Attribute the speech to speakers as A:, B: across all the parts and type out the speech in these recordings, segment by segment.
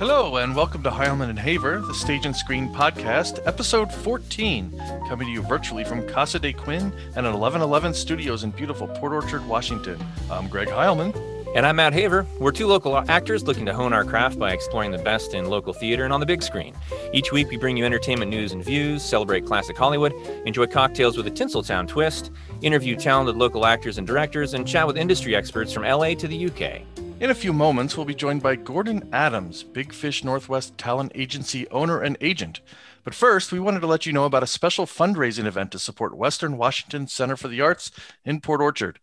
A: Hello, and welcome to Heilman and Haver, the Stage and Screen Podcast, episode 14, coming to you virtually from Casa de Quinn and at 1111 Studios in beautiful Port Orchard, Washington. I'm Greg Heilman.
B: And I'm Matt Haver. We're two local actors looking to hone our craft by exploring the best in local theater and on the big screen. Each week, we bring you entertainment news and views, celebrate classic Hollywood, enjoy cocktails with a Tinseltown twist, interview talented local actors and directors, and chat with industry experts from LA to the UK.
A: In a few moments, we'll be joined by Gordon Adams, Big Fish Northwest Talent Agency owner and agent. But first, we wanted to let you know about a special fundraising event to support Western Washington Center for the Arts in Port Orchard.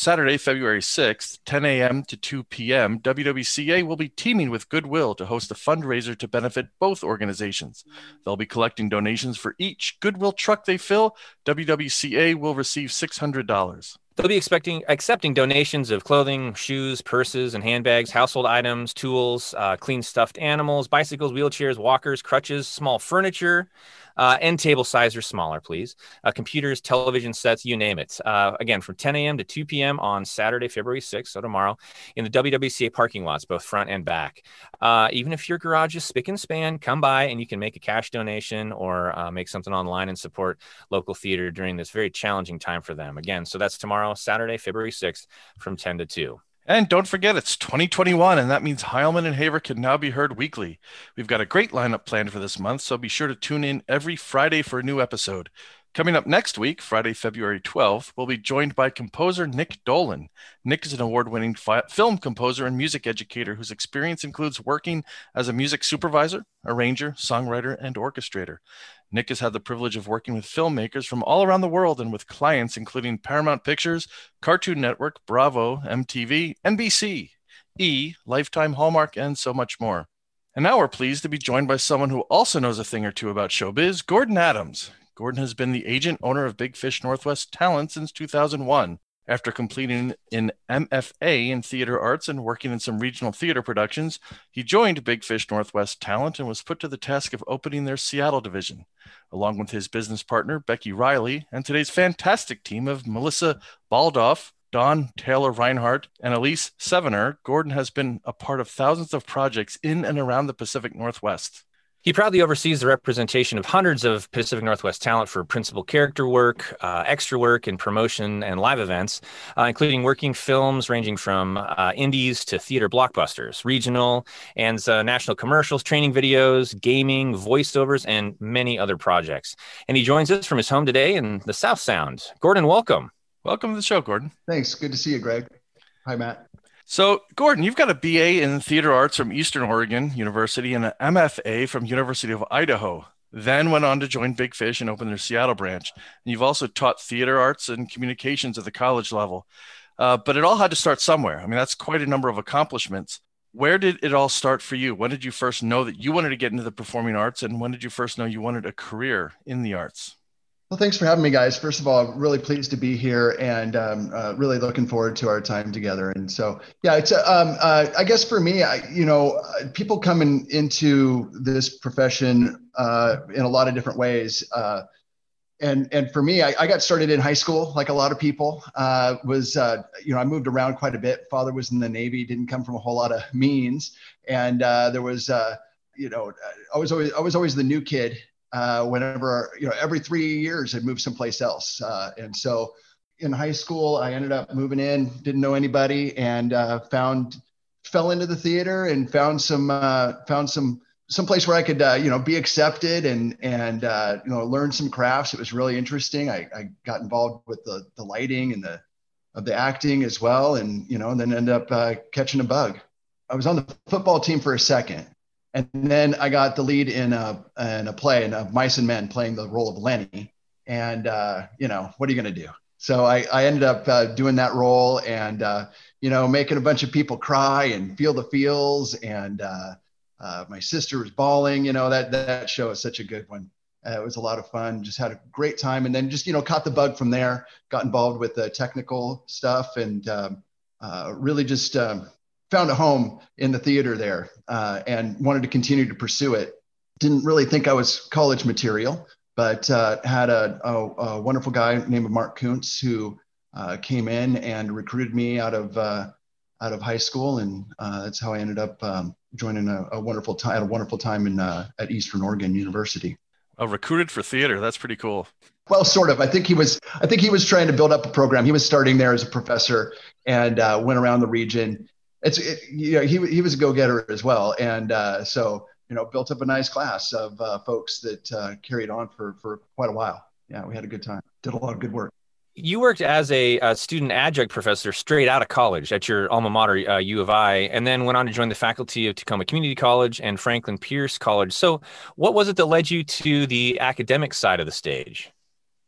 A: Saturday, February 6th, 10 a.m. to 2 p.m., WWCA will be teaming with Goodwill to host a fundraiser to benefit both organizations. They'll be collecting donations for each Goodwill truck they fill. WWCA will receive $600.
B: They'll be expecting accepting donations of clothing, shoes, purses, and handbags, household items, tools, uh, clean stuffed animals, bicycles, wheelchairs, walkers, crutches, small furniture, uh, end table size or smaller, please. Uh, computers, television sets, you name it. Uh, again, from 10 a.m. to 2 p.m. on Saturday, February 6th, so tomorrow, in the WWCA parking lots, both front and back. Uh, even if your garage is spick and span, come by and you can make a cash donation or uh, make something online and support local theater during this very challenging time for them. Again, so that's tomorrow, Saturday, February 6th, from 10 to 2.
A: And don't forget, it's 2021, and that means Heilman and Haver can now be heard weekly. We've got a great lineup planned for this month, so be sure to tune in every Friday for a new episode. Coming up next week, Friday, February 12th, we'll be joined by composer Nick Dolan. Nick is an award winning fi- film composer and music educator whose experience includes working as a music supervisor, arranger, songwriter, and orchestrator. Nick has had the privilege of working with filmmakers from all around the world and with clients including Paramount Pictures, Cartoon Network, Bravo, MTV, NBC, E, Lifetime, Hallmark, and so much more. And now we're pleased to be joined by someone who also knows a thing or two about showbiz, Gordon Adams. Gordon has been the agent owner of Big Fish Northwest Talent since 2001. After completing an MFA in theater arts and working in some regional theater productions, he joined Big Fish Northwest Talent and was put to the task of opening their Seattle division. Along with his business partner, Becky Riley, and today's fantastic team of Melissa Baldoff, Don Taylor Reinhardt, and Elise Sevener, Gordon has been a part of thousands of projects in and around the Pacific Northwest.
B: He proudly oversees the representation of hundreds of Pacific Northwest talent for principal character work, uh, extra work, and promotion and live events, uh, including working films ranging from uh, indies to theater blockbusters, regional and uh, national commercials, training videos, gaming, voiceovers, and many other projects. And he joins us from his home today in the South Sound. Gordon, welcome.
A: Welcome to the show, Gordon.
C: Thanks. Good to see you, Greg. Hi, Matt.
A: So, Gordon, you've got a BA in theater arts from Eastern Oregon University and an MFA from University of Idaho. Then went on to join Big Fish and open their Seattle branch. And you've also taught theater arts and communications at the college level. Uh, but it all had to start somewhere. I mean, that's quite a number of accomplishments. Where did it all start for you? When did you first know that you wanted to get into the performing arts? And when did you first know you wanted a career in the arts?
C: Well, thanks for having me, guys. First of all, really pleased to be here and um, uh, really looking forward to our time together. And so, yeah, it's um, uh, I guess for me, I, you know, uh, people coming into this profession uh, in a lot of different ways. Uh, and and for me, I, I, got started in high school, like a lot of people. was you know, I moved around quite a bit. Father was in the Navy, didn't come from a whole lot of means, and there was you know, I was always I was always the new kid uh, whenever you know every three years I'd move someplace else. Uh, and so in high school, I ended up moving in, didn't know anybody, and uh, found fell into the theater and found some uh, found some some place where I could uh, you know be accepted and and uh, you know learn some crafts. It was really interesting. I, I got involved with the the lighting and the of the acting as well, and you know, and then end up catching a bug. I was on the football team for a second, and then I got the lead in a in a play in a Mice and Men, playing the role of Lenny. And uh, you know, what are you going to do? So I, I ended up uh, doing that role, and uh, you know, making a bunch of people cry and feel the feels. And uh, uh, my sister was bawling. You know, that that show is such a good one. Uh, it was a lot of fun. Just had a great time, and then just you know, caught the bug from there. Got involved with the technical stuff, and um, really just um, found a home in the theater there uh, and wanted to continue to pursue it. Didn't really think I was college material, but uh, had a, a, a, wonderful guy named Mark Kuntz who uh, came in and recruited me out of uh, out of high school, and uh, that's how I ended up um, joining a, a wonderful time, at a wonderful time in uh, at Eastern Oregon University.
A: Oh, recruited for theater. That's pretty cool.
C: Well, sort of. I think he was. I think he was trying to build up a program. He was starting there as a professor and uh, went around the region. It's it, you know he he was a go getter as well, and uh, so you know built up a nice class of uh, folks that uh, carried on for for quite a while. Yeah, we had a good time. Did a lot of good work
B: you worked as a, a, student adjunct professor straight out of college at your alma mater, uh, U of I, and then went on to join the faculty of Tacoma Community College and Franklin Pierce College. So, what was it that led you to the academic side of the stage?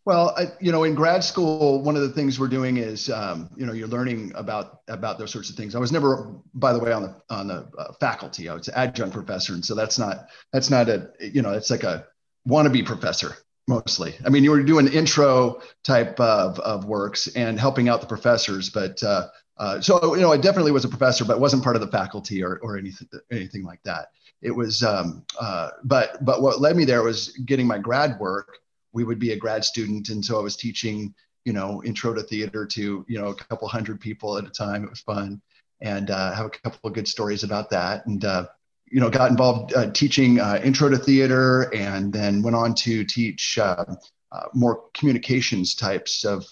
C: Well, I, you know, in grad school, one of the things we're doing is, um, you know, you're learning about about those sorts of things. I was never, by the way, on the on the uh, faculty. I was an adjunct professor, and so that's not that's not a, you know, it's like a wannabe professor mostly. I mean, you were doing intro type of, of works and helping out the professors, but uh, uh, so you know, I definitely was a professor, but wasn't part of the faculty or or anything anything like that. It was, um, uh, but but what led me there was getting my grad work. We would be a grad student, and so I was teaching, you know, intro to theater to you know a couple hundred people at a time. It was fun, and uh, have a couple of good stories about that, and uh, you know, got involved uh, teaching uh, intro to theater and then went on to teach uh, uh more communications types of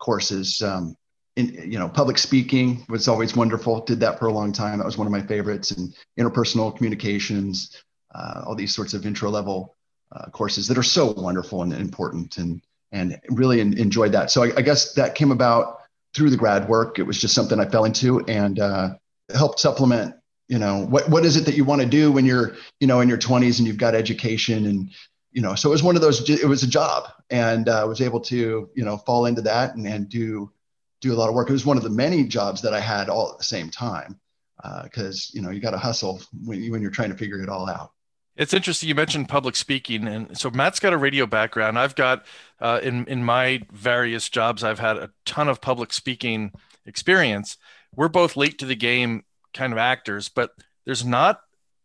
C: courses. Um, in, you know, public speaking was always wonderful. Did that for a long time. That was one of my favorites. And interpersonal communications, all these sorts of intro level courses that are so wonderful and important, and and really in, enjoyed that. So I, I, guess that came about through the grad work. It was just something I fell into and helped supplement you know what what is it that you want to do when you're you know in your 20s and you've got education and you know so it was one of those it was a job and i uh, was able to you know fall into that and, and do do a lot of work it was one of the many jobs that i had all at the same time because uh, you know you got to hustle when, you, when you're trying to figure it all out
A: it's interesting you mentioned public speaking and so matt's got a radio background i've got uh, in in my various jobs i've had a ton of public speaking experience we're both late to the game kind of actors, but there's not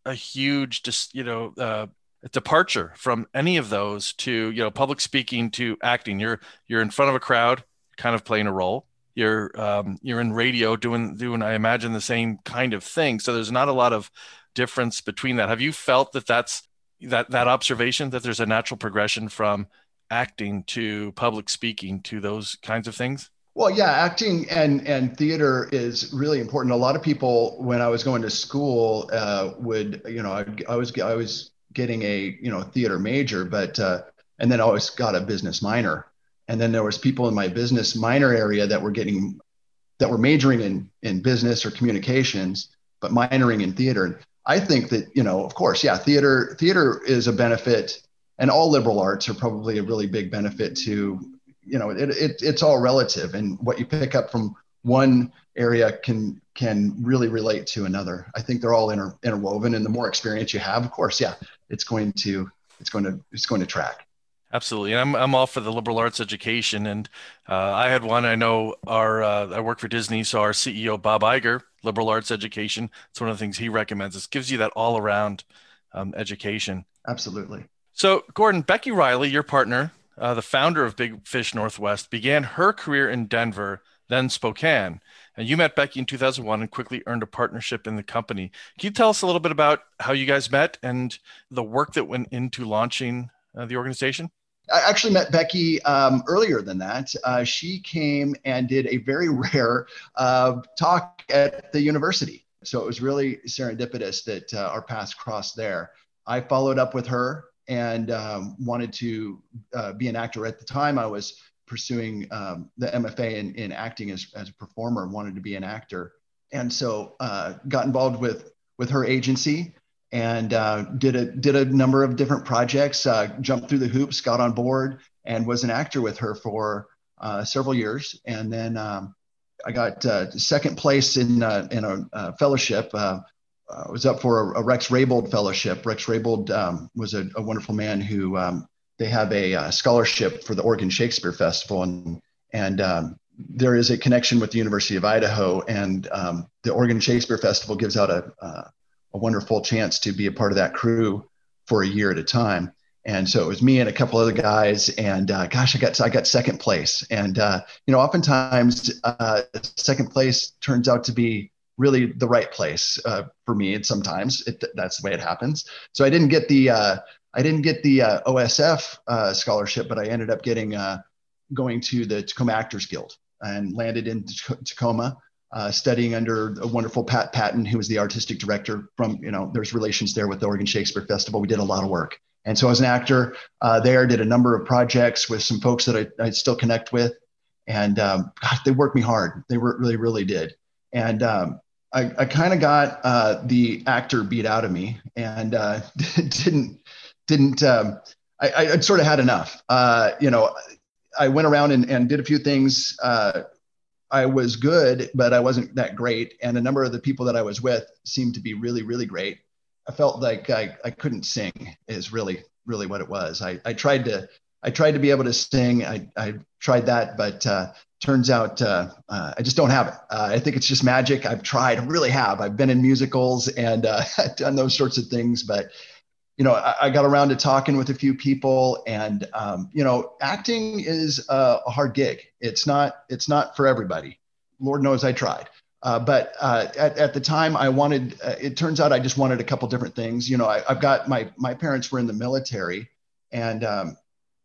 A: a huge just you know uh, departure from any of those to you know public speaking to acting. You're you're in front of a crowd, kind of playing a role. You're um, you're in radio doing doing I imagine the same kind of thing. So there's not a lot of difference between that. Have you felt that that's that that observation that there's a natural progression from acting to public speaking to those kinds of things?
C: Well, yeah, acting and and theater is really important. A lot of people, when I was going to school, uh, would you know I, I was I was getting a you know theater major, but uh, and then I always got a business minor, and then there was people in my business minor area that were getting that were majoring in in business or communications, but minoring in theater. I think that you know, of course, yeah, theater theater is a benefit, and all liberal arts are probably a really big benefit to you know it, it, it's all relative and what you pick up from one area can can really relate to another. I think they're all inter, interwoven and the more experience you have of course yeah it's going to it's going to it's going to track
A: absolutely and i'm, I'm all for the liberal arts education and uh, i had one i know our uh, i work for disney so our ceo bob Iger liberal arts education it's one of the things he recommends it gives you that all around um, education
C: absolutely
A: so gordon becky riley your partner uh, the founder of Big Fish Northwest, began her career in Denver, then Spokane. And you met Becky in 2001 and quickly earned a partnership in the company. Can you tell us a little bit about how you guys met and the work that went into launching uh, the organization?
C: I actually met Becky um, earlier than that. Uh, she came and did a very rare uh, talk at the university. So it was really serendipitous that uh, our paths crossed there. I followed up with her and um, wanted to uh, be an actor. At the time, I was pursuing um, the MFA in, in acting as, as a performer, wanted to be an actor. And so uh, got involved with, with her agency and uh, did, a, did a number of different projects, uh, jumped through the hoops, got on board, and was an actor with her for uh, several years. And then um, I got uh, second place in, in a fellowship uh, was up for a, a, Rex Rabold Fellowship. Rex Rabold um, was a, a, wonderful man who um, they have a, uh, scholarship for the Oregon Shakespeare Festival, and and um, there is a connection with the University of Idaho, and um, the Oregon Shakespeare Festival gives out a, uh, a wonderful chance to be a part of that crew for a year at a time. And so it was me and a couple other guys, and uh, gosh, I got I got second place. And uh, you know, oftentimes uh, second place turns out to be really the right place uh, for me. And sometimes it, that's the way it happens. So I didn't get the uh, I didn't get the uh, OSF scholarship, but I ended up getting going to the Tacoma Actors Guild and landed in Tacoma. Uh, studying under a wonderful Pat Patton, who was the artistic director from, you know, there's relations there with the Oregon Shakespeare Festival. We did a lot of work. And so as an actor there, did a number of projects with some folks that I, I still connect with. And um, God, they worked me hard. They were, really, really did. And um, I, I kind of got uh, the actor beat out of me and uh, didn't didn't um, I, I sort of had enough. Uh, you know, I went around and, and did a few things. I was good, but I wasn't that great. And a number of the people that I was with seemed to be really, really great. I felt like I, I couldn't sing is really, really what it was. I, I tried to I tried to be able to sing. I, I tried that, but uh, turns out uh, uh, I just don't have it. Uh, I think it's just magic. I've tried, really have. I've been in musicals and uh, done those sorts of things, but you know, I, I, got around to talking with a few people, and um, you know, acting is a, a, hard gig. It's not. It's not for everybody. Lord knows I tried. Uh, but at, at the time, I wanted. it turns out I just wanted a couple different things. You know, I, have got my my parents were in the military, and um,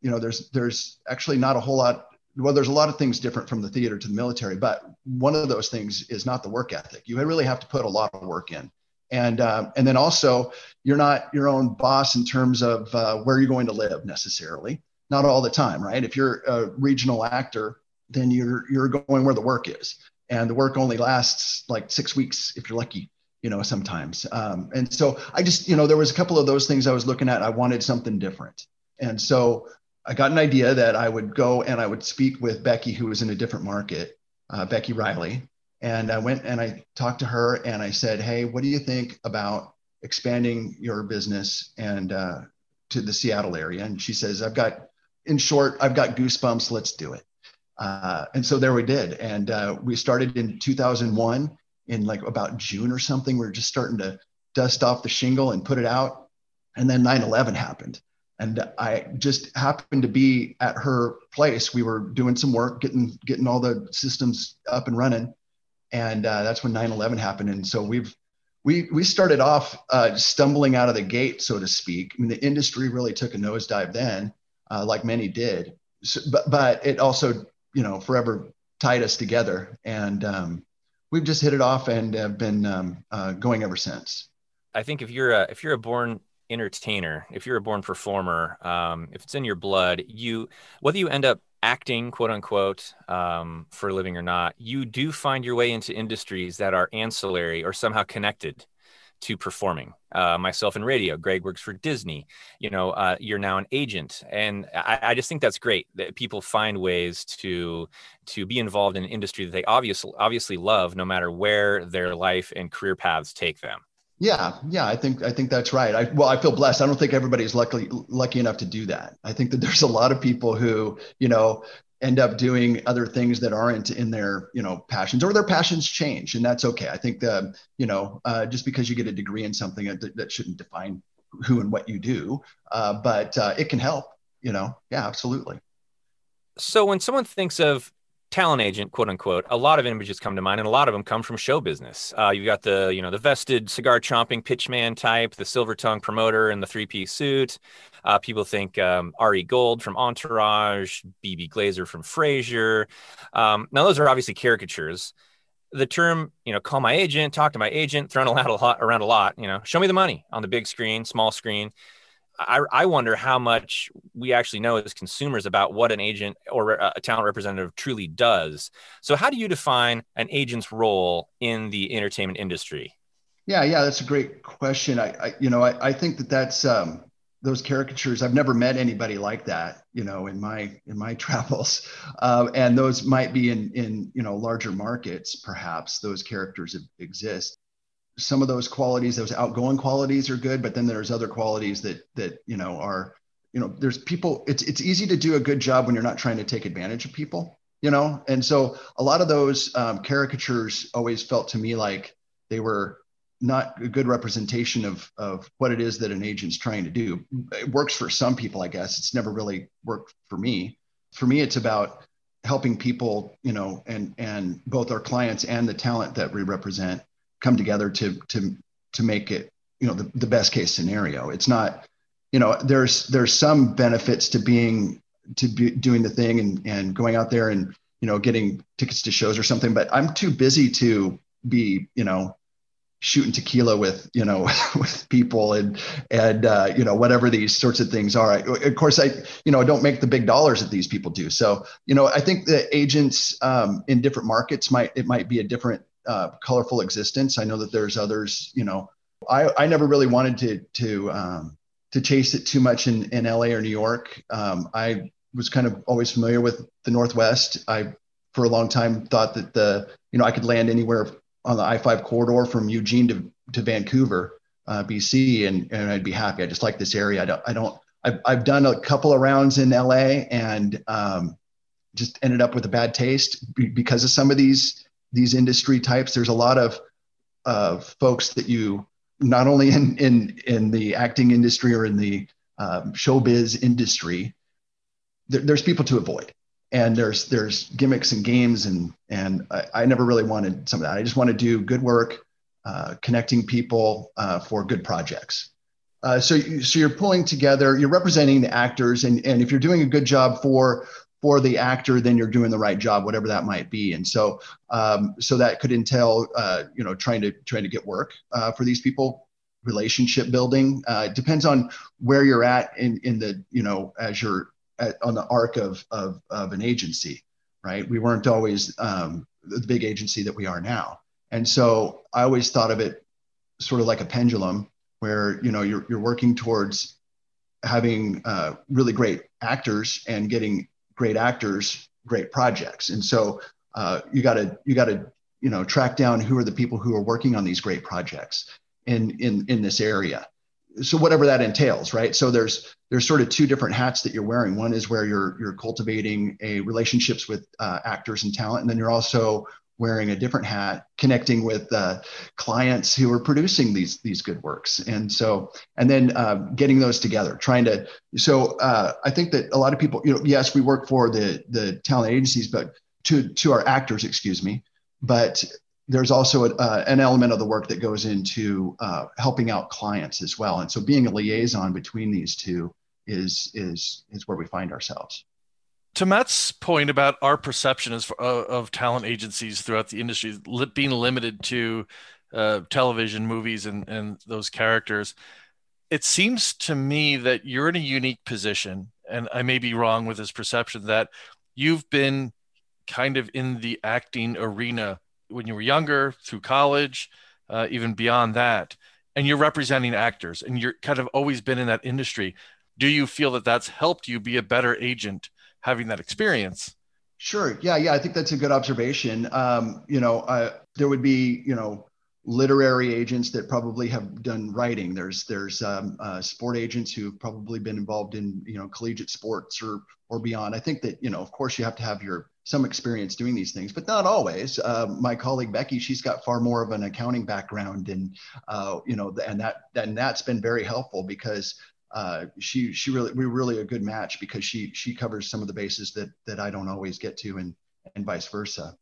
C: you know, there's there's actually not a whole lot. Well, there's a lot of things different from the theater to the military, but one of those things is not the work ethic. You really have to put a lot of work in, and uh, and then also you're not your own boss in terms of uh, where you're going to live necessarily. Not all the time, right? If you're a regional actor, then you're you're going where the work is, and the work only lasts like six weeks if you're lucky you know sometimes um, and so i just you know there was a couple of those things i was looking at i wanted something different and so I got an idea that I would go and I would speak with Becky, who was in a different market, uh, Becky Riley. And I went and I talked to her and I said, Hey, what do you think about expanding your business and uh, to the Seattle area? And she says, I've got, in short, I've got goosebumps. Let's do it. Uh, and so there we did. And uh, we started in 2001 in like about June or something. We were just starting to dust off the shingle and put it out. And then 9 11 happened and I just happened to be at her place. We were doing some work, getting getting all the systems up and running, and uh, that's when 9/11 happened. And so we've we we started off uh, stumbling out of the gate, so to speak. I mean, the industry really took a nosedive then, uh, like many did. So, but but it also you know forever tied us together, and um, we've just hit it off and have been um, uh, going ever since.
B: I think if you're a if you're a born entertainer, if you're a born performer, um, if it's in your blood, you whether you end up acting quote unquote um, for a living or not, you do find your way into industries that are ancillary or somehow connected to performing. Uh, myself in radio, Greg works for Disney. You know, uh, you're now an agent, and I, I, just think that's great that people find ways to to be involved in an industry that they obviously obviously love, no matter where their life and career paths take them.
C: Yeah, yeah, I think I think that's right. I well, I feel blessed. I don't think everybody's lucky lucky enough to do that. I think that there's a lot of people who, you know, end up doing other things that aren't in their, you know, passions or their passions change, and that's okay. I think the, you know, uh, just because you get a degree in something that, that shouldn't define who and what you do, uh, but uh, it can help. You know, yeah, absolutely.
B: So when someone thinks of talent agent, quote unquote, a lot of images come to mind, and a lot of them come from show business. Uh, you've got the, you know, the vested cigar chomping pitchman type, the silver tongue promoter in the three piece suit. Uh, people think um, Ari Gold from Entourage, Bebe Glazer from Frasier. Um, now, those are obviously caricatures. The term, you know, call my agent, talk to my agent, thrown around a lot, around a lot. You know, show me the money on the big screen, small screen. I, I wonder how much we actually know as consumers about what an agent or a talent representative truly does. So, how do you define an agent's role in the entertainment industry?
C: Yeah, yeah, that's a great question. I, I you know, I, I think that that's um, those caricatures. I've never met anybody like that, you know, in my in my travels, uh, and those might be in in you know larger markets. Perhaps those characters exist some of those qualities, those outgoing qualities are good, but then there's other qualities that that you know are, you know, there's people. It's it's easy to do a good job when you're not trying to take advantage of people, you know. And so a lot of those um, caricatures always felt to me like they were not a good representation of of what it is that an agent's trying to do. It works for some people, I guess. It's never really worked for me. For me, it's about helping people, you know, and and both our clients and the talent that we represent come together to to to make it you know the, the best case scenario. It's not you know there's there's some benefits to being to be doing the thing and and going out there and you know getting tickets to shows or something but i'm too busy to be you know shooting tequila with you know with people and and uh, you know whatever these sorts of things are. I, of course i you know i don't make the big dollars that these people do. So you know i think the agents um, in different markets might it might be a different uh, colorful existence i know that there's others you know i i never really wanted to to um, to chase it too much in in la or new york um, i was kind of always familiar with the northwest i for a long time thought that the you know i could land anywhere on the I-5 corridor from Eugene to, to Vancouver, uh, BC, and, and I'd be happy. I just like this area. I don't, I don't, I've, I've done a couple of rounds in LA and um, just ended up with a bad taste because of some of these, these industry types. There's a lot of uh, folks that you, not only in, in, in the acting industry or in the um, showbiz industry, there, there's people to avoid and there's there's gimmicks and games and and I, I, never really wanted some of that. I just want to do good work, uh, connecting people uh, for good projects. Uh, so so you're pulling together, you're representing the actors, and and if you're doing a good job for for the actor, then you're doing the right job, whatever that might be. And so um, so that could entail uh, you know trying to trying to get work uh, for these people relationship building uh, it depends on where you're at in in the you know as you're at, on the arc of, of, of an agency, right? We weren't always um, the big agency that we are now. And so I always thought of it sort of like a pendulum where, you know, you're, you're working towards having uh, really great actors and getting great actors, great projects. And so uh, you got to, you got to, you know, track down who are the people who are working on these great projects in, in, in this area. So whatever that entails right? So there's there's sort of two different hats that you're wearing. One is where you're you're cultivating a relationships with uh, actors and talent and then you're also wearing a different hat connecting with uh, clients who are producing these these good works and so and then uh, getting those together trying to so uh, i think that a lot of people you know yes we work for the the talent agencies but to to our actors excuse me but there's also a, uh, an element of the work that goes into uh, helping out clients as well. And so being a liaison between these two is is is where we find ourselves.
A: To Matt's point about our perception as for, uh, of talent agencies throughout the industry li- being limited to uh, television, movies, and and those characters, it seems to me that you're in a unique position, and I may be wrong with this perception that you've been kind of in the acting arena when you were younger, through college, uh, even beyond that, and you're representing actors and you're kind of always been in that industry. Do you feel that that's helped you be a better agent having that experience?
C: Sure. Yeah. Yeah. I think that's a good observation. Um, you know, uh, there would be, you know, literary agents that probably have done writing. There's there's um, uh, sport agents who've probably been involved in you know collegiate sports or or beyond. I think that you know of course you have to have your some experience doing these things, but not always. Uh, my colleague Becky, she's got far more of an accounting background, and uh, you know, and that and that's been very helpful because uh, she she really we're really a good match because she she covers some of the bases that that I don't always get to, and and vice versa.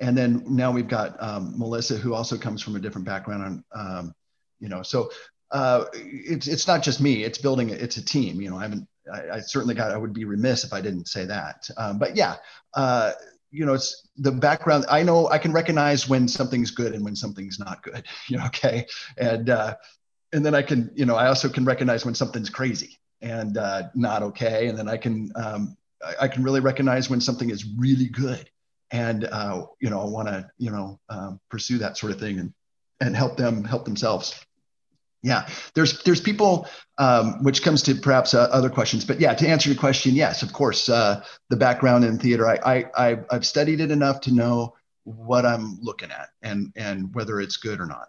C: And then now we've got um, Melissa, who also comes from a different background. On um, you know, so uh, it's it's not just me. It's building. It's a team. You know, I haven't I, I, certainly got, I would be remiss if I didn't say that. Um, but yeah, uh, you know, it's the background. I know I can recognize when something's good and when something's not good, you know, okay. And, uh, and then I can, you know, I also can recognize when something's crazy and uh, not okay. And then I can, um, I, I, can really recognize when something is really good and, uh, you know, I want to, you know, um, pursue that sort of thing and, and help them help themselves. Yeah, there's there's people, um, which comes to perhaps uh, other questions, but yeah, to answer your question, yes, of course, uh, the background in theater, I, I I've studied it enough to know what I'm looking at and and whether it's good or not.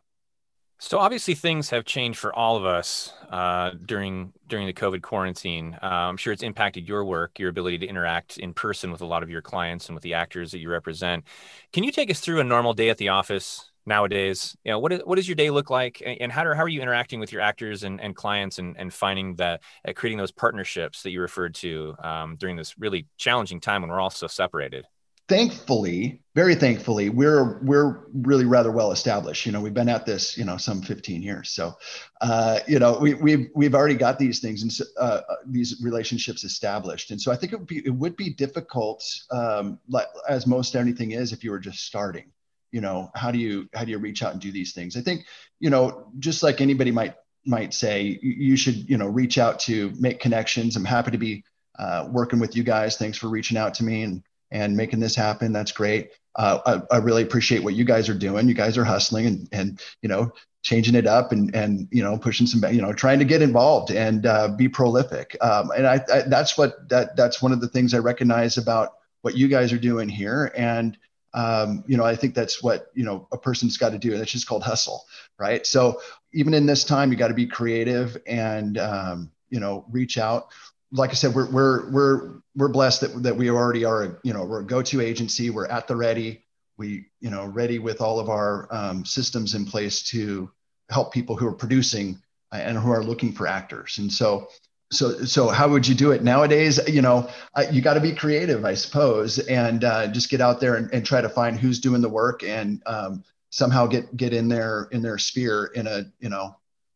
B: So obviously things have changed for all of us uh, during during the COVID quarantine. Uh, I'm sure it's impacted your work, your ability to interact in person with a lot of your clients and with the actors that you represent. Can you take us through a normal day at the office? nowadays you know what, is, what does your day look like and how, do, how are you interacting with your actors and, and clients and, and finding that uh, creating those partnerships that you referred to um, during this really challenging time when we're all so separated
C: thankfully, very thankfully, we're we're really rather well established. You know, we've been at this, you know, some 15 years. So, uh, you know, we, we've we've already got these things and uh, these relationships established. And so, I think it would be it would be difficult, um, like, as most anything is, if you were just starting. You know, how do you how do you reach out and do these things? I think, you know, just like anybody might might say, you should you know reach out to make connections. I'm happy to be uh, working with you guys. Thanks for reaching out to me and and making this happen. That's great. Uh, I, I, really appreciate what you guys are doing. You guys are hustling and and you know changing it up and and you know pushing some you know trying to get involved and uh, be prolific. Um, and I, I, that's what that that's one of the things I recognize about what you guys are doing here. And um, you know I think that's what you know a person's got to do. And it's just called hustle, right? So even in this time, you got to be creative and um, you know reach out like I said, we're we're we're we're blessed that that we already are. A, you know, we're a go-to agency. We're at the ready. We you know ready with all of our um, systems in place to help people who are producing and who are looking for actors. And so so so how would you do it nowadays? You know, uh, you got to be creative, I suppose, and uh, just get out there and, and, try to find who's doing the work and um, somehow get get in their in their sphere in a you know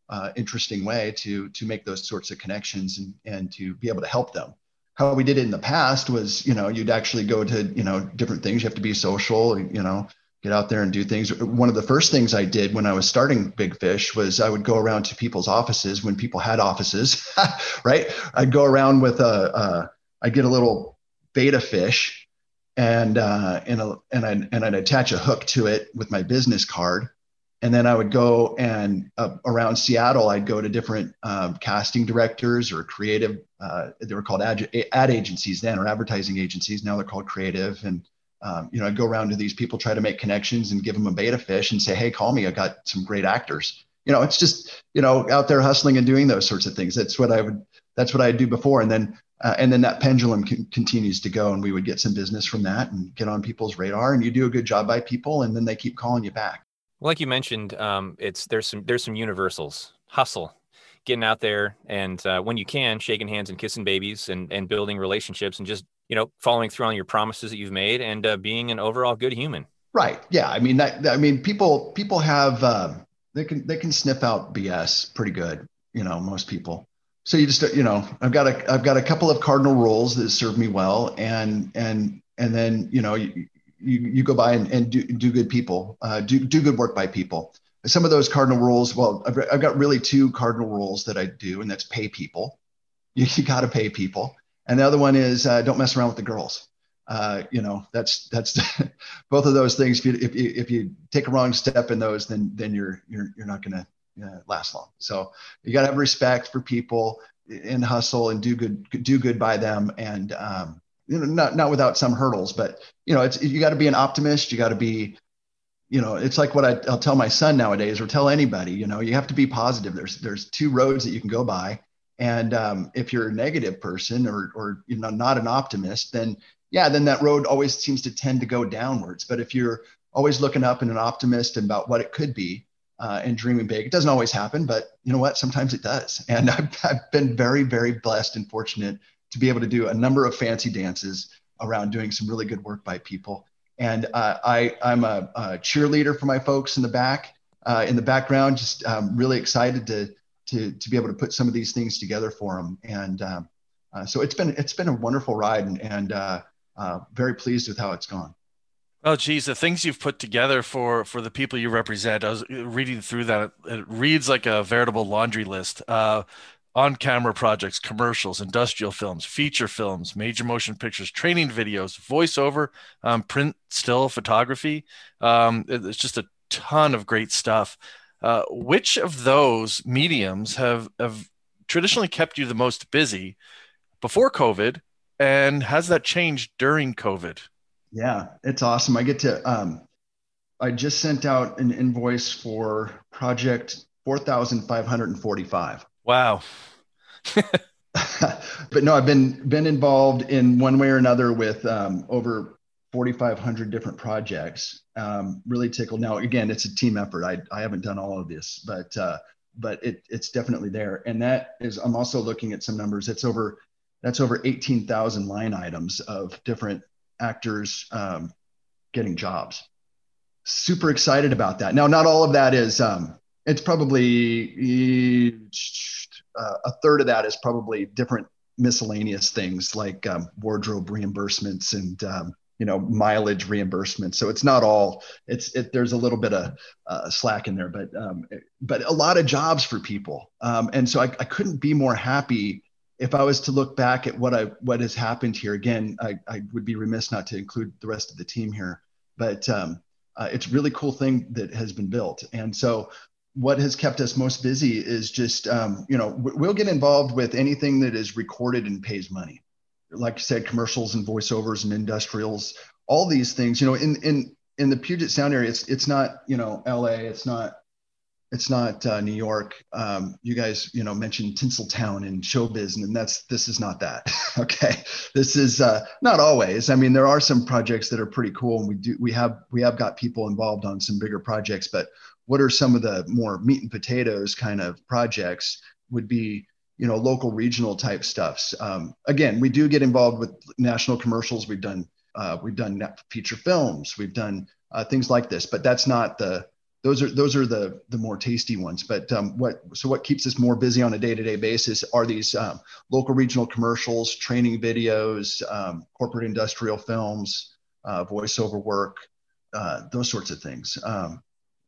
C: uh, interesting way to to make those sorts of connections and and to be able to help them. How we did it in the past was you know you'd actually go to you know different things. You have to be social you know get out there and do things. One of the first things i did when i was starting big fish was i would go around to people's offices when people had offices right? I'd go around with a, a i'd get a little betta fish and uh, and, a, and, I'd, and I'd attach a hook to it with my business card and then I would go and uh, around Seattle, I'd go to different um, casting directors or creative. Uh, they were called ad, ad, agencies then, or advertising agencies. Now they're called creative. And um, you know, I'd go around to these people, try to make connections, and give them a betta fish, and say, "Hey, call me. I got some great actors." You know, it's just you know out there hustling and doing those sorts of things. That's what I would. That's what I do before, and then uh, and then that pendulum continues to go, and we would get some business from that and get on people's radar. And you do a good job by people, and then they keep calling you back.
B: Like you mentioned, um, it's there's some there's some universals. Hustle, getting out there, and uh, when you can, shaking hands and kissing babies, and and building relationships, and just you know following through on your promises that you've made, and uh, being an overall good human.
C: Right. Yeah. I mean, that, I mean, people people have uh, they can they can sniff out BS pretty good. You know, most people. So you just you know, I've got a I've got a couple of cardinal rules that serve me well, and and and then you know you, you go by and, and do, do good people, uh, do, do good work by people. Some of those cardinal rules, well, I've, I've got really two cardinal rules that I do, and that's pay people. You, you got to pay people. And the other one is uh, don't mess around with the girls. Uh, you know, that's that's both of those things. If you, if you if you take a wrong step in those, then then you're you're you're not to uh, last long. So you got to have respect for people and hustle and do good do good by them and um, you know, not not without some hurdles, but you know, it's you got to be an optimist. You got to be, you know, it's like what I, I'll tell my son nowadays, or tell anybody. You know, you have to be positive. There's there's two roads that you can go by, and um, if you're a negative person or or you know not an optimist, then yeah, then that road always seems to tend to go downwards. But if you're always looking up and an optimist about what it could be, uh, and dreaming big. It doesn't always happen, but you know what? Sometimes it does. And I've, I've, been very, very blessed and fortunate to be able to do a number of fancy dances around doing some really good work by people. And uh, I, I'm a, a, cheerleader for my folks in the back, uh, in the background, just um, really excited to, to, to be able to put some of these things together for them. And um, uh, so it's been, it's been a wonderful ride and, and uh, uh, very pleased with how it's gone.
A: Well, geez, the things you've put together for for the people you represent. I was reading through that. It reads like a veritable laundry list. Uh, on camera projects, commercials, industrial films, feature films, major motion pictures, training videos, voiceover, um, print, still photography. Um, it's just a ton of great stuff. Uh, which of those mediums have, have traditionally kept you the most busy before COVID? And has that changed during COVID?
C: Yeah, it's awesome. I get to, um, I just sent out an invoice for project 4,545.
A: Wow.
C: but no, I've been been involved in one way or another with um, over 4,500 different projects. Um, really tickled. Now, again, it's a team effort. I, I haven't done all of this, but uh, but it, it's definitely there. And that is, I'm also looking at some numbers. It's over that's over 18,000 line items of different actors um, getting jobs. Super excited about that. Now, not all of that is. Um, it's probably uh, a third of that is probably different miscellaneous things like um, wardrobe reimbursements and um, you know mileage reimbursements. So it's not all it's it, there's a little bit of uh, slack in there but um, but a lot of jobs for people. Um, and so I, I couldn't be more happy if i was to look back at what i what has happened here. Again i, I would be remiss not to include the rest of the team here but um, uh, it's a really cool thing that has been built. And so what has kept us most busy is just um, you know we'll get involved with anything that is recorded and pays money like I said, commercials and voiceovers and industrials, all these things. You know, in in in the Puget Sound area, it's it's not you know L.A. It's not it's not uh, New York. Um, you guys, you know, mentioned Tinseltown and showbiz, and that's this is not that. okay, this is uh, not always. I mean, there are some projects that are pretty cool, and we do we have we have got people involved on some bigger projects. But what are some of the more meat and potatoes kind of projects? Would be you know local regional type stuffs. Um, again we do get involved with national commercials. We've done uh, we've done feature films. We've done uh, things like this but that's not the those are those are the the more tasty ones. But um, what so what keeps us more busy on a day-to-day basis are these um, local regional commercials training videos um, corporate industrial films uh, voiceover work uh, those sorts of things. Um,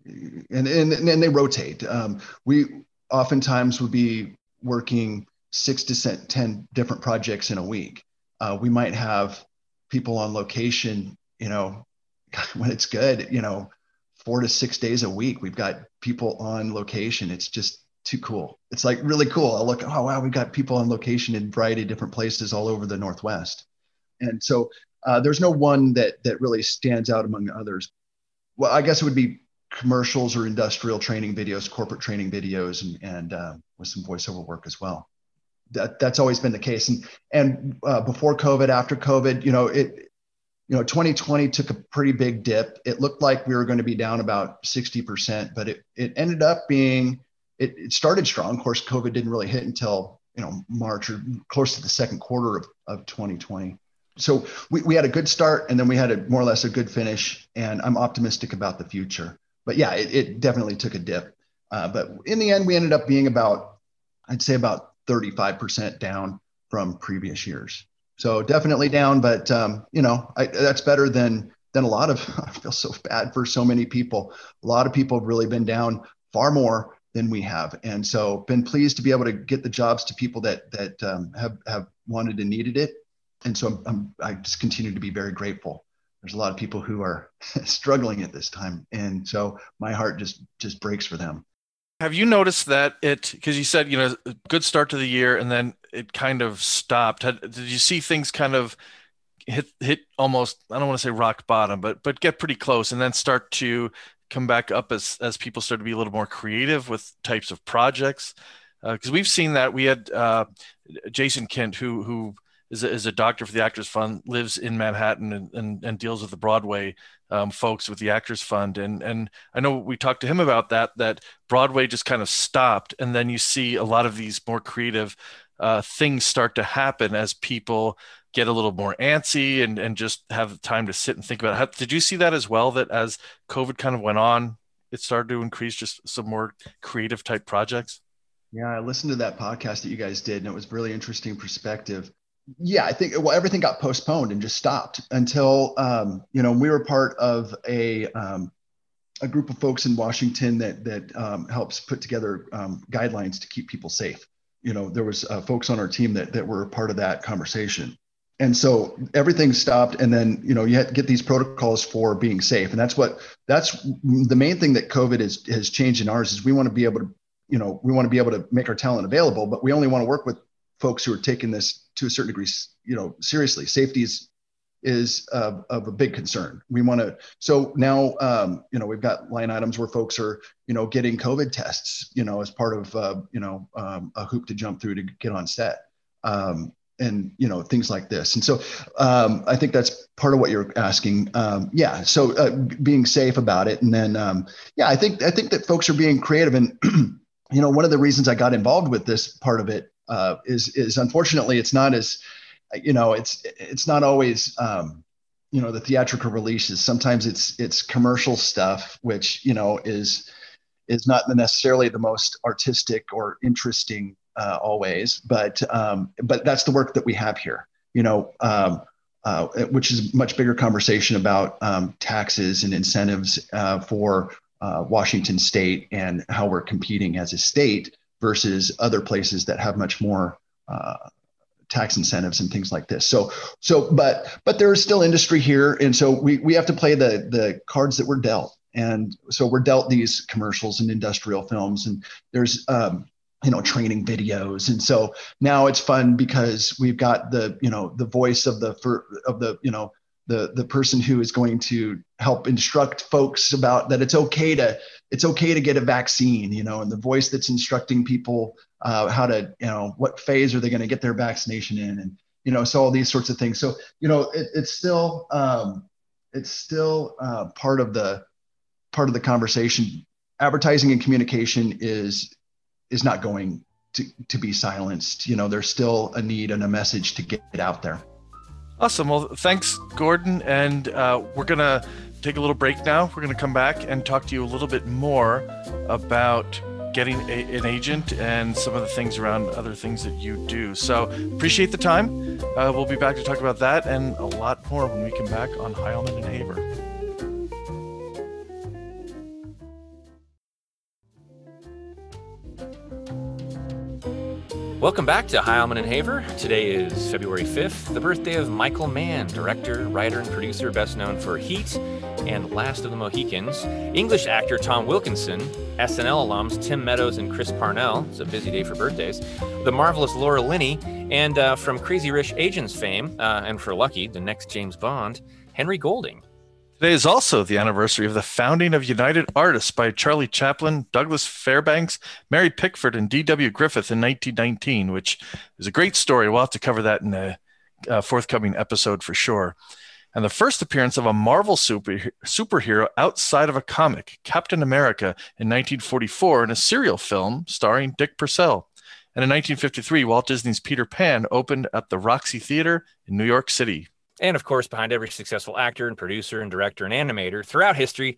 C: and, and and they rotate um, we oftentimes would be working six to 10 different projects in a week. Uh, we might have people on location, you know, when it's good, you know, four to six days a week. We've got people on location. It's just too cool. It's like really cool. I look, oh, wow, we've got people on location in a variety of different places all over the Northwest. And so uh, there's no one that, that really stands out among others. Well, I guess it would be commercials or industrial training videos, corporate training videos, and, and uh, with some voiceover work as well. That that's always been the case. And and uh, before COVID, after COVID, you know it. You know, 2020 took a pretty big dip. It looked like we were going to be down about 60%, but it it ended up being it, it started strong. Of course, COVID didn't really hit until you know March or close to the second quarter of, of 2020 so we, we had a good start and then we had a more or less a good finish and i'm optimistic about the future but yeah, it, it definitely took a dip. Uh, but in the end, we ended up being about, I'd say about 35% down from previous years. So definitely down, but um, you know, I, that's better than than a lot of. I feel so bad for so many people. A lot of people have really been down far more than we have, and so been pleased to be able to get the jobs to people that that um, have have wanted and needed it. And so I'm, I'm, I just continue to be very grateful there's a lot of people who are struggling at this time and so my heart just just breaks for them.
A: Have you noticed that it because you said you know good start to the year and then it kind of stopped. Did you see things kind of hit hit almost i don't want to say rock bottom but but get pretty close and then start to come back up as as people start to be a little more creative with types of projects? Because uh, we've seen that. We had uh, jason kent who who is a, is a doctor for the Actors Fund, lives in Manhattan and, and, and deals with the Broadway um, folks with the Actors Fund. And, and I know we talked to him about that, that Broadway just kind of stopped. And then you see a lot of these more creative uh, things start to happen as people get a little more antsy and, and just have time to sit and think about it. How, did you see that as well? That as COVID kind of went on, it started to increase just some more creative type projects?
C: Yeah, I listened to that podcast that you guys did, and it was really interesting perspective yeah, I think well, everything got postponed and just stopped until um, you know we were part of a um, a group of folks in Washington that that um, helps put together um, guidelines to keep people safe. You know, there was uh, folks on our team that that were part of that conversation, and so everything stopped. And then you know you had to get these protocols for being safe, and that's what that's the main thing that COVID has has changed in ours is we want to be able to you know we want to be able to make our talent available, but we only want to work with folks who are taking this to a certain degree, you know, seriously. Safety is is uh, of a big concern. We want to. So now, um, you know, we've got line items where folks are, you know, getting COVID tests, you know, as part of, uh, you know, um, a hoop to jump through to get on set. Um, and you know things like this and so um, i think that's part of what you're asking um, yeah so uh, being safe about it and then um, yeah i think i think that folks are being creative and you know one of the reasons i got involved with this part of it uh, is is unfortunately it's not as you know it's it's not always um, you know the theatrical releases. Sometimes it's it's commercial stuff which you know is is not necessarily the most artistic or interesting uh, always but um, but that's the work that we have here you know um, uh, which is much bigger conversation about um, taxes and incentives uh, for uh, Washington State and how we're competing as a state versus other places that have much more uh, tax incentives and things like this. So, so, but, but there is still industry here, and so we we have to play the the cards that we're dealt. And so we're dealt these commercials and industrial films, and there's um, you know training videos, and so now it's fun because we've got the you know the voice of the for, of the you know the the person who is going to help instruct folks about that it's okay to it's okay to get a vaccine you know and the voice that's instructing people uh, how to you know what phase are they going to get their vaccination in and you know so all these sorts of things so you know it, it's still um, it's still uh, part of the part of the conversation advertising and communication is is not going to, to be silenced you know there's still a need and a message to get out there
A: Awesome. Well, thanks, Gordon. And uh, we're going to take a little break now. We're going to come back and talk to you a little bit more about getting a, an agent and some of the things around other things that you do. So appreciate the time. Uh, we'll be back to talk about that and a lot more when we come back on Heilman and Haver.
B: Welcome back to Heilman and Haver. Today is February 5th, the birthday of Michael Mann, director, writer, and producer best known for Heat and Last of the Mohicans. English actor Tom Wilkinson, SNL alums Tim Meadows and Chris Parnell. It's a busy day for birthdays. The marvelous Laura Linney, and uh, from Crazy Rich Asians fame, uh, and for Lucky, the next James Bond, Henry Golding.
A: Today is also the anniversary of the founding of United Artists by Charlie Chaplin, Douglas Fairbanks, Mary Pickford, and D.W. Griffith in 1919, which is a great story. We'll have to cover that in a, a forthcoming episode for sure. And the first appearance of a Marvel super, superhero outside of a comic, Captain America, in 1944 in a serial film starring Dick Purcell. And in 1953, Walt Disney's Peter Pan opened at the Roxy Theater in New York City.
B: And of course, behind every successful actor and producer and director and animator throughout history,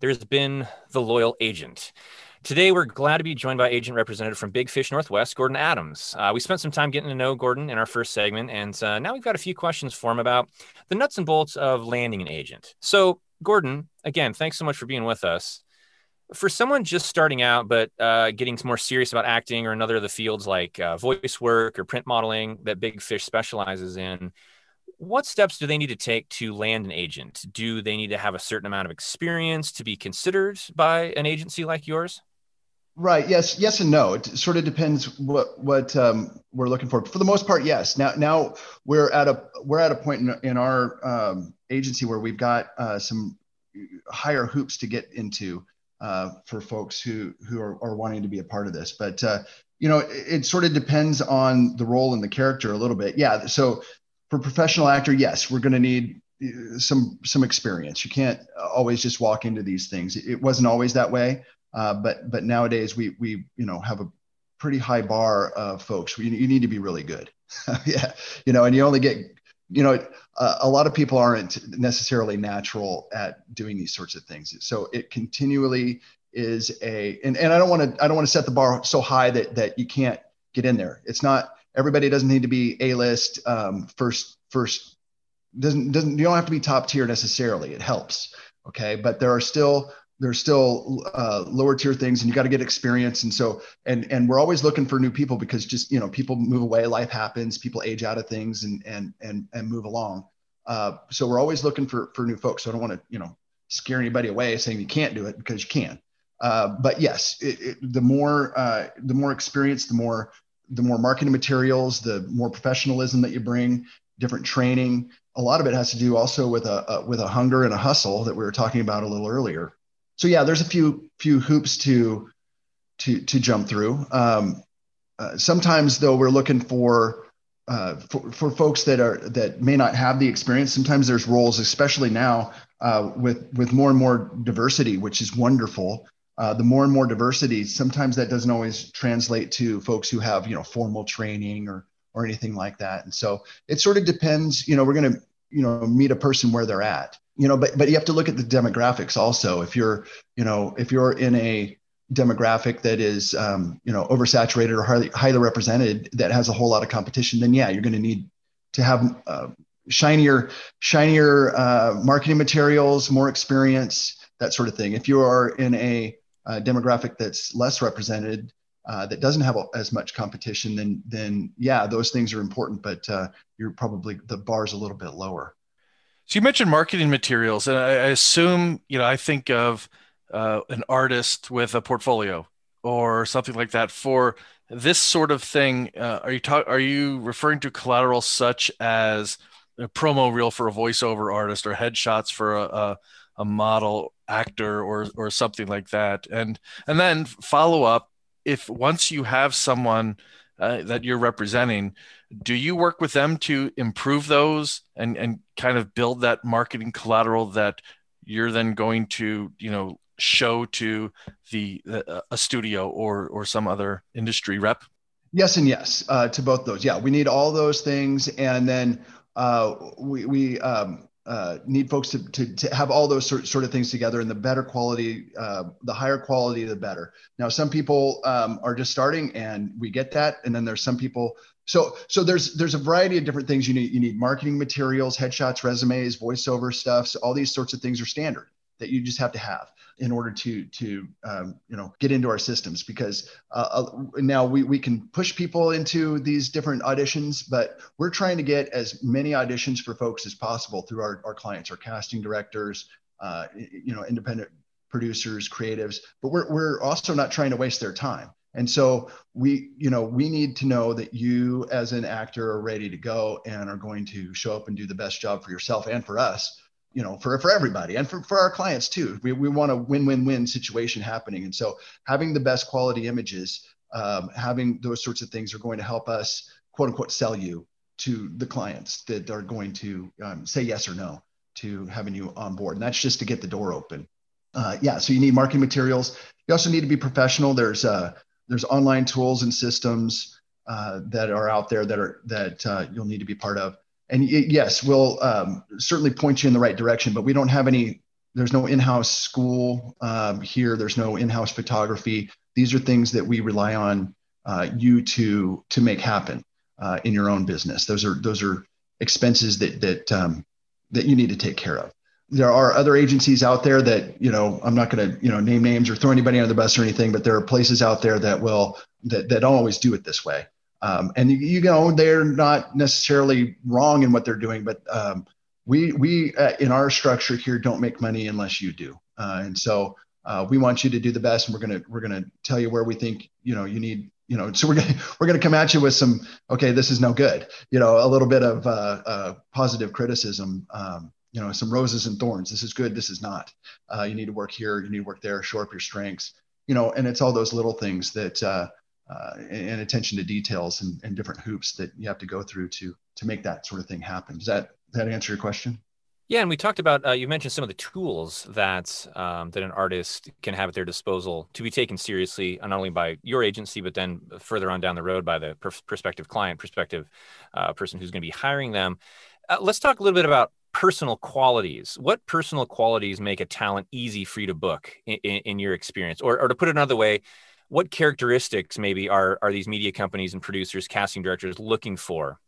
B: there's been the loyal agent. Today, we're glad to be joined by agent representative from Big Fish Northwest, Gordon Adams. Uh, we spent some time getting to know Gordon in our first segment, and uh, now we've got a few questions for him about the nuts and bolts of landing an agent. So, Gordon, again, thanks so much for being with us. For someone just starting out, but uh, getting more serious about acting or another of the fields like uh, voice work or print modeling that Big Fish specializes in, what steps do they need to take to land an agent? Do they need to have a certain amount of experience to be considered by an agency like yours?
C: Right. Yes. Yes, and no. It sort of depends what what um, we're looking for. For the most part, yes. Now, now we're at a we're at a point in, in our um, agency where we've got uh, some higher hoops to get into uh, for folks who who are, are, wanting to be a part of this. But uh, you know, it, it, sort of depends on the role and the character a little bit. Yeah. So for professional actor, yes, we're going to need uh, some some experience. You can't always just walk into these things. It wasn't always that way, uh, but but nowadays we we you know have a pretty high bar of folks. You, you need to be really good, yeah. You know, and you only get you know a lot of people aren't necessarily natural at doing these sorts of things. So it continually is a and, and I don't want to I don't want to set the bar so high that that you can't get in there. It's not everybody doesn't need to be a list um, first first doesn't doesn't you don't have to be top tier necessarily. It helps okay? But there are still there's still uh, lower tier things and you got to get experience. And so and and we're always looking for new people because just you know people move away life happens people age out of things and and and and move along. Uh, so we're always looking for for new folks. So i don't want to you know scare anybody away saying you can't do it because you can. Uh, but yes it, it, the more uh, the more experience the more the more marketing materials, the more professionalism that you bring, different training. A lot of it has to do also with a, a, with a hunger and a hustle that we were talking about a little earlier. So yeah, there's a few few hoops to to to jump through. Um, uh, sometimes though, we're looking for, uh, for for folks that are that may not have the experience. Sometimes there's roles, especially now uh, with with more and more diversity, which is wonderful uh, the more and more diversity, sometimes that doesn't always translate to folks who have, you know, formal training or or anything like that. And so it sort of depends. You know, we're going to you know meet a person where they're at you know but but you have to look at the demographics also if you're you know if you're in a demographic that is um, you know oversaturated or highly highly represented that has a whole lot of competition then yeah you're going to need to have uh, shinier shinier uh, marketing materials more experience that sort of thing if you are in a, a demographic that's less represented uh, that doesn't have as much competition then then yeah those things are important but uh, you're probably the bar's a little bit lower.
A: So you mentioned marketing materials and i, I assume you know i think of uh, an artist with a portfolio or something like that for this sort of thing. Uh, are you ta- are you referring to collateral such as a promo reel for a voiceover artist or headshots for a, a, a model actor or or something like that and and then follow up if once you have someone uh, that you're representing do you work with them to improve those and and kind of build that marketing collateral that you're then going to you know show to the uh, a studio or or some other industry rep?
C: Yes and yes uh, to both those. Yeah, we need all those things, and then uh, we we um, uh, need folks to, to, to have all those sort, sort of things together and the better quality uh, the higher quality the better. Now some people um, are just starting and we get that and then there's some people so so there's there's a variety of different things you need you need marketing materials headshots resumes voiceover stuff so all these sorts of things are standard that you just have to have in order to to um, you know get into our systems because uh, uh, now we, we can push people into these different auditions but we're trying to get as many auditions for folks as possible through our, our clients our casting directors uh, you know independent producers creatives but we're, we're also not trying to waste their time. And so we you know we need to know that you as an actor are ready to go and are going to show up and do the best job for yourself and for us you know for, for everybody and for, for our clients too. We, we want a win-win-win situation happening. And so having the best quality images um, having those sorts of things are going to help us quote unquote sell you to the clients that are going to um, say yes or no to having you on board. And that's just to get the door open. Uh, yeah so you need marketing materials. You also need to be professional. There's uh, there's online tools and systems uh, that are out there that are that uh, you'll need to be part of and yes, we'll um, certainly point you in the right direction, but we don't have any, there's no in-house school um, here. There's no in-house photography. These are things that we rely on uh, you to, to make happen uh, in your own business. Those are, those are expenses that, that, um, that you need to take care of. There are other agencies out there that, you know, I'm not going to, you know, name names or throw anybody under the bus or anything, but there are places out there that will, that, that always do it this way. Um, and you know they're not necessarily wrong in what they're doing, but um, we we uh, in our structure here don't make money unless you do, uh, and so uh, we want you to do the best, and we're gonna we're gonna tell you where we think you know you need you know so we're gonna we're gonna come at you with some okay this is no good you know a little bit of uh, uh, positive criticism. Um, you know some roses and thorns. This is good. This is not. Uh, you need to work here. You need to work there. Shore up your strengths. You know, and it's all those little things that uh, and attention to details and, and, different hoops that you have to go through to to make that sort of thing happen. Does that does that answer your question?
B: Yeah, and we talked about uh, you mentioned some of the tools that um, that an artist can have at their disposal to be taken seriously, not only by your agency, but then further on down the road by the prospective client, prospective uh, person who's going to be hiring them. Uh, let's talk a little bit about personal qualities. What personal qualities make a talent easy for you to book in, in, in your experience, or, or to put it another way, what characteristics maybe are are these media companies and producers, casting directors looking for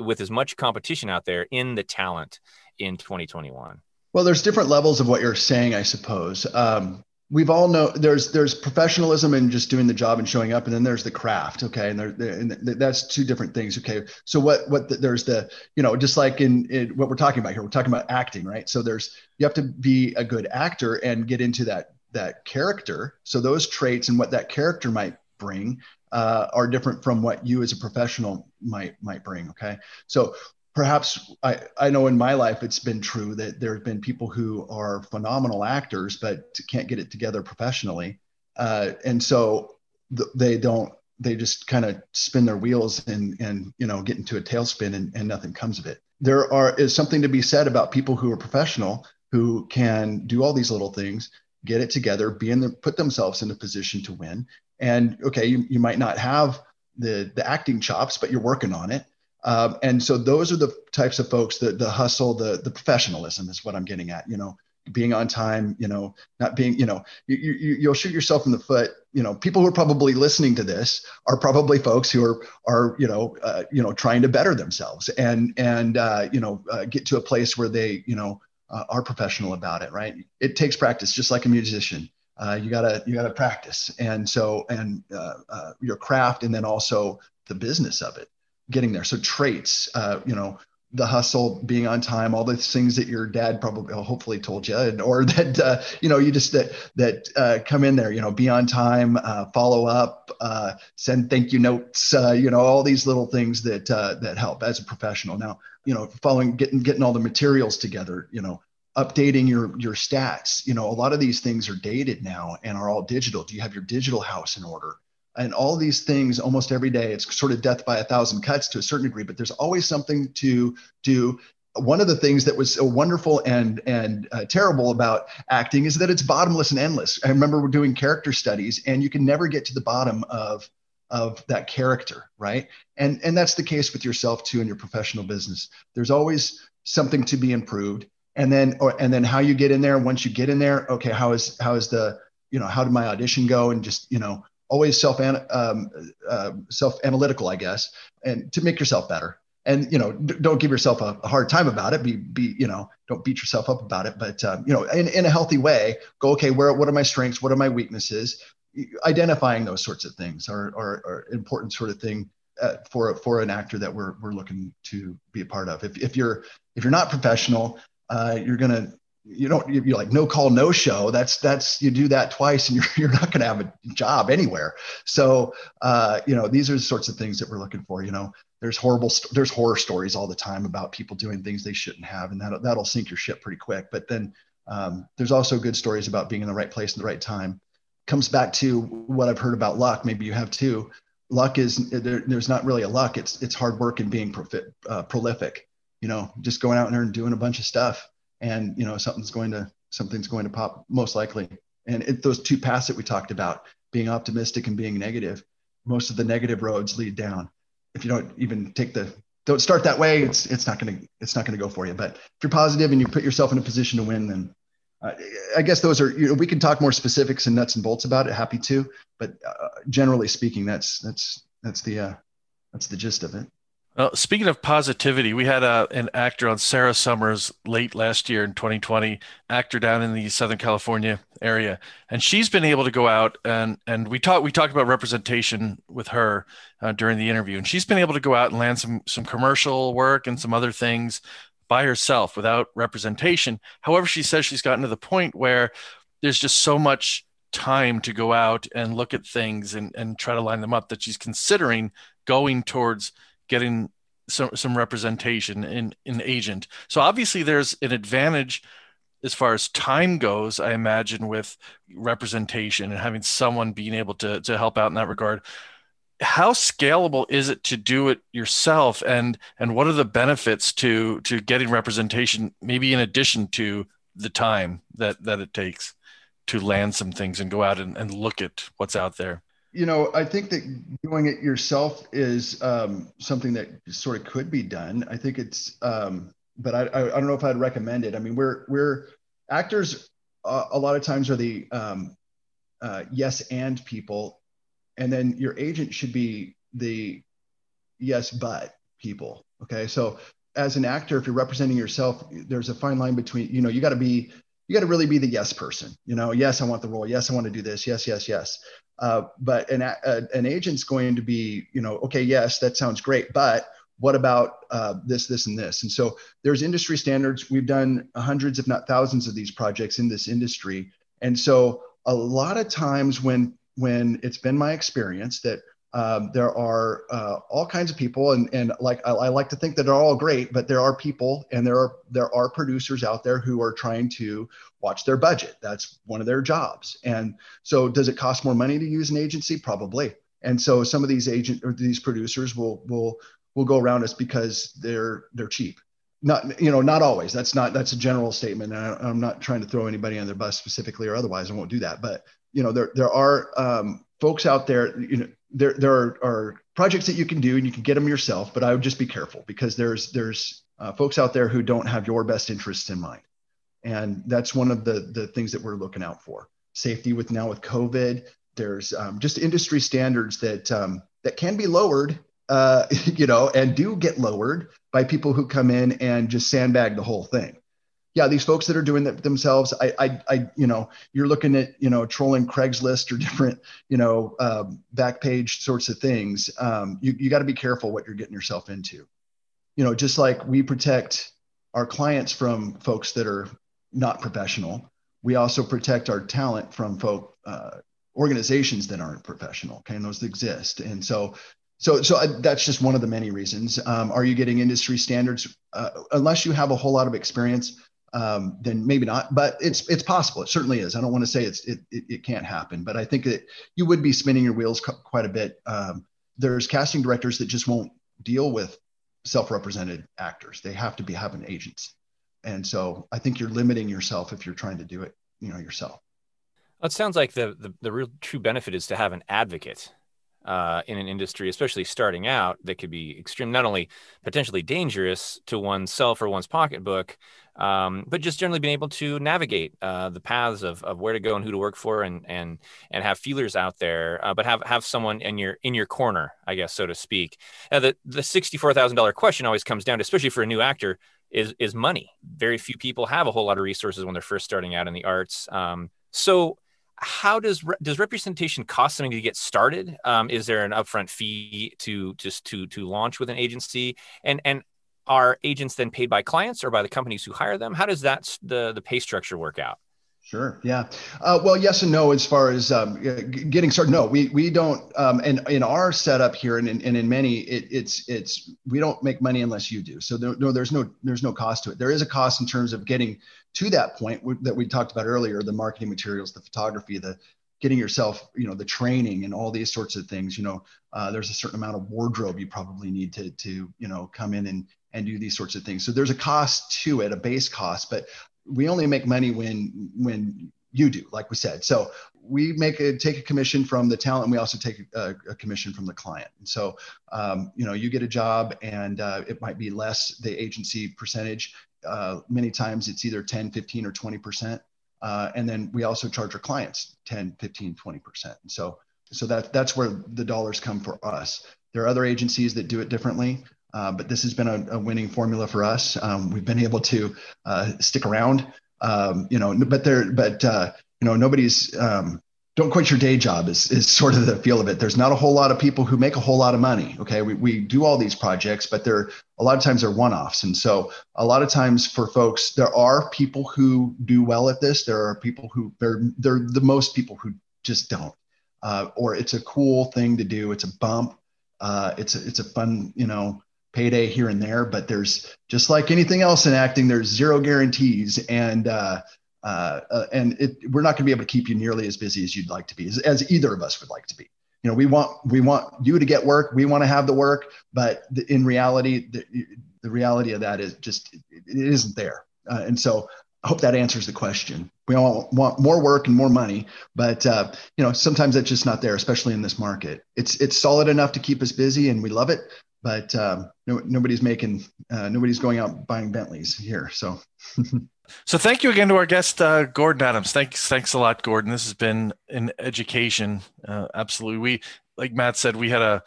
B: with as much competition out there in the talent in 2021?
C: Well, there's different levels of what you're saying, I suppose. Um, we've all know there's there's professionalism and just doing the job and showing up, and then there's the craft. Okay, and, there, and that's two different things. Okay, so what what the, there's the you know just like in, in what we're talking about here, we're talking about acting, right? So there's you have to be a good actor and get into that that character. So those traits and what that character might bring uh, are different from what you as a professional might might bring. Okay, so perhaps I, I know in my life it's been true that there have been people who are phenomenal actors but can't get it together professionally, uh, and so th- they don't they just kind of spin their wheels and and you know get into a tailspin and, and nothing comes of it. There are is something to be said about people who are professional who can do all these little things get it together, be in the put themselves in a position to win. And okay, you, you might not have the the acting chops, but you're working on it. Um, and so those are the types of folks, that the hustle, the the professionalism is what I'm getting at. You know, being on time, you know, not being, you know, you, you, you'll shoot yourself in the foot. You know, people who are probably listening to this are probably folks who are, are, you know, uh, you know, trying to better themselves and, and, uh, you know, uh, get to a place where they, you know, uh, are professional about it. Right. It takes practice, just like a musician. Uh, you gotta, you gotta practice. And so, and uh, your craft, and then also the business of it, getting there. So traits, you know, the hustle, being on time, all the things that your dad probably hopefully told you, and, or that uh, you know you just that that uh, come in there, you know, be on time, uh, follow up, uh, send thank you notes, uh, you know, all these little things that uh, that help as a professional. Now, you know, following getting getting all the materials together, you know, updating your your stats. You know, a lot of these things are dated now and are all digital. Do you have your digital house in order? And all these things almost every day it's sort of death by a thousand cuts to a certain degree but there's always something to do. One of the things that was so wonderful and and uh, terrible about acting is that it's bottomless and endless. I remember we're doing character studies and you can never get to the bottom of of that character right? And and that's the case with yourself too in your professional business. There's always something to be improved and then or and then how you get in there once you get in there okay how is how is the you know how did my audition go? And just you know always self um, uh, self analytical, I guess, and to make yourself better. And you know, d- don't give yourself a, a, hard time about it. Be be you know, don't beat yourself up about it. But um, you know, in, in a healthy way, go okay. Where what are my strengths? What are my weaknesses? Identifying those sorts of things are are, are important sort of thing uh, for for an actor that we're we're looking to be a part of. If if you're if you're not professional, uh, you're gonna you don't you're like no call no show. That's that's you do that twice and you're, you're not going to have a job anywhere. So uh, you know these are the sorts of things that we're looking for you know. There's horrible there's horror stories all the time about people doing things they shouldn't have and that'll, that'll sink your ship pretty quick. But then um, there's also good stories about being in the right place at the right time. Comes back to what i've heard about luck. Maybe you have too. Luck is there, there's not really a luck. It's it's hard work and being profit, uh, prolific you know just going out there and doing a bunch of stuff and you know something's going to something's going to pop most likely. And it, those two paths that we talked about being optimistic and being negative most of the negative roads lead down. If you don't even take the don't start that way it's it's not going to it's not going to go for you. But if you're positive and you put yourself in a position to win then uh, i guess those are you know we can talk more specifics and nuts and bolts about it happy to but uh, generally speaking that's that's that's the uh, that's the gist of it
A: well, speaking of positivity, we had a, uh, an actor on Sarah Summers late last year in 2020, actor down in the Southern California area, and she's been able to go out and and we talked we talked about representation with her uh, during the interview, and she's been able to go out and land some some commercial work and some other things by herself without representation. However, she says she's gotten to the point where there's just so much time to go out and look at things and and try to line them up that she's considering going towards getting some some representation in in agent. So obviously there's an advantage as far as time goes, I imagine, with representation and having someone being able to to help out in that regard. How scalable is it to do it yourself, and and what are the benefits to to getting representation, maybe in addition to the time that that it takes to land some things and go out and, and look at what's out there?
C: You know, I think that doing it yourself is um, something that sort of could be done. I think it's, um, but I, I, I, don't know if I'd recommend it. I mean, we're we're actors. Uh, a lot of times are the um, uh, yes and people, and then your agent should be the yes but people. Okay, so as an actor, if you're representing yourself, there's a fine line between you know you got to be you got to really be the yes person. You know, yes, I want the role. Yes, I want to do this. Yes, yes, yes. Uh, but an, a, an agent's going to be, you know, okay, yes, that sounds great, but what about uh, this, this, and this? And so there's industry standards. We've done hundreds, if not thousands, of these projects in this industry. And so a lot of times when when it's been my experience that um, there are uh, all kinds of people, and and like I, I, like to think that they're all great, but there are people and there are there are producers out there who are trying to watch their budget. That's one of their jobs. And so, does it cost more money to use an agency? Probably. And so, some of these agent or these producers will will will go around us because they're they're cheap. Not you know not always. That's not that's a general statement. I, I'm not trying to throw anybody on their bus specifically or otherwise. I won't do that. But you know there there are um, folks out there, you know, there there are, are, projects that you can do and you can get them yourself, but I would just be careful because there's there's uh, folks out there who don't have your best interests in mind, and that's one of the the things that we're looking out for. Safety with now with COVID, there's um, just industry standards that um, that can be lowered, uh, you know, and do get lowered by people who come in and just sandbag the whole thing yeah, these folks that are doing that themselves, I, I, I, you know, you're looking at, you know, trolling Craigslist or different, you know, um, back page sorts of things. Um, you you got to be careful what you're getting yourself into. You know, just like we protect our clients from folks that are not professional, we also protect our talent from folk uh, organizations that aren't professional. Okay, and those exist, and so so, so I, that's just one of the many reasons. Um, are you getting industry standards? Uh, unless you have a whole lot of experience, um, then maybe not. But it's it's possible. It certainly is. I don't want to say it's it, it, it can't happen, but I think that you would be spinning your wheels quite a bit. Um, there's casting directors that just won't deal with self-represented actors. They have to be having agents, and so I think you're limiting yourself if you're trying to do it, you know, yourself.
B: Well, it sounds like the, the the real true benefit is to have an advocate uh, in an industry, especially starting out, that could be extreme, not only potentially dangerous to oneself or one's pocketbook, um, but just generally being able to navigate uh, the paths of, of where to go and who to work for, and and and have feelers out there, uh, but have have someone in your in your corner, I guess, so to speak. Now, the the sixty four thousand dollar question always comes down to, especially for a new actor, is is money. Very few people have a whole lot of resources when they're first starting out in the arts. Um, so how does does representation cost something to get started? Um, is there an upfront fee to just to to launch with an agency? And and are agents then paid by clients or by the companies who hire them? How does that the the pay structure work out?
C: Sure. Yeah. Uh, well, yes and no. As far as um, getting started, no, we we don't. Um, and in our setup here, and in, and in many, it, it's it's we don't make money unless you do. So there, no, there's no there's no cost to it. There is a cost in terms of getting to that point that we talked about earlier: the marketing materials, the photography, the getting yourself, you know, the training and all these sorts of things. You know, uh, there's a certain amount of wardrobe you probably need to to you know come in and and do these sorts of things. So there's a cost to it, a base cost, but we only make money when when you do, like we said. So we make a take a commission from the talent, and we also take a, a commission from the client. And so, um, you know, you get a job, and uh, it might be less the agency percentage. Uh, many times it's either 10, 15, or 20 percent. Uh, and then we also charge our clients 10, 15, 20 percent. And so, so that that's where the dollars come for us. There are other agencies that do it differently. Uh, but this has been a, a, winning formula for us. Um, we've been able to uh, stick around, um, you know, but there, but uh, you know, nobody's um, don't quit your day job is, is sort of the feel of it. There's not a whole lot of people who make a whole lot of money. Okay, we, we do all these projects, but they're a lot of times they're one-offs, and so a lot of times for folks, there are people who do well at this. There are people who they're they're the most people who just don't, uh, or it's a cool thing to do. It's a bump. Uh, it's a, it's a fun you know payday here and there, but there's just like anything else in acting, there's zero guarantees, and uh, uh, uh, and it, we're not going to be able to keep you nearly as busy as you'd like to be, as, as, either of us would like to be. You know, we want we want you to get work, we want to have the work, but the, in reality, the, the reality of that is just it, it isn't there, uh, and so. I hope that answers the question. We all want more work and more money, but uh, you know sometimes that's just not there, especially in this market. It's it's solid enough to keep us busy, and we love it but um, no, nobody's making uh, nobody's going out buying Bentleys here. So,
A: so thank you again to our guest uh, Gordon Adams. Thanks, thanks a lot, Gordon. This has been an education. Uh, absolutely, we like Matt said, we had a,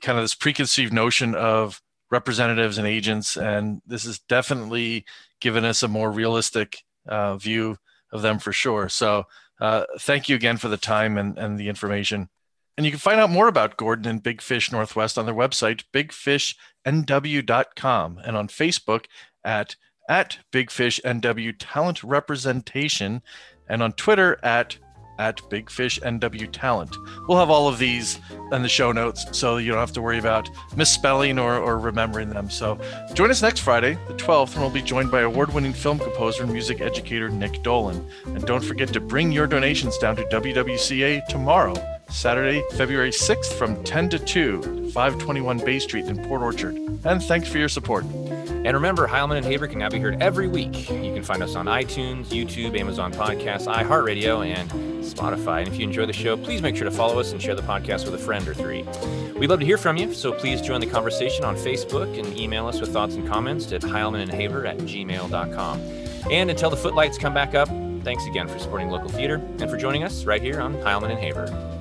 A: kind of this preconceived notion of representatives and agents, and this has definitely given us a more realistic uh, view of them for sure. So, uh, thank you again for the time and, and the information. And you can find out more about Gordon and Big Fish Northwest on their website, bigfishnw.com, and on Facebook at, at Big Fish NW Talent Representation, and on Twitter at at Big Fish NW Talent. We'll have all of these in the show notes so you don't have to worry about misspelling or, or remembering them. So join us next Friday, the 12th, and we'll be joined by award winning film composer and music educator Nick Dolan. And don't forget to bring your donations down to WWCA tomorrow Saturday, February 6th from 10 to 2, 521 Bay Street in Port Orchard. And thanks for your support.
B: And remember, Heilman and Haver can now be heard every week. You can find us on iTunes, YouTube, Amazon Podcasts, iHeartRadio, and Spotify. And if you enjoy the show, please make sure to follow us and share the podcast with a friend or three. We'd love to hear from you, so please join the conversation on Facebook and email us with thoughts and comments at heilmanandhaver at gmail.com. And until the footlights come back up, thanks again for supporting local theater and for joining us right here on Heilman and Haver.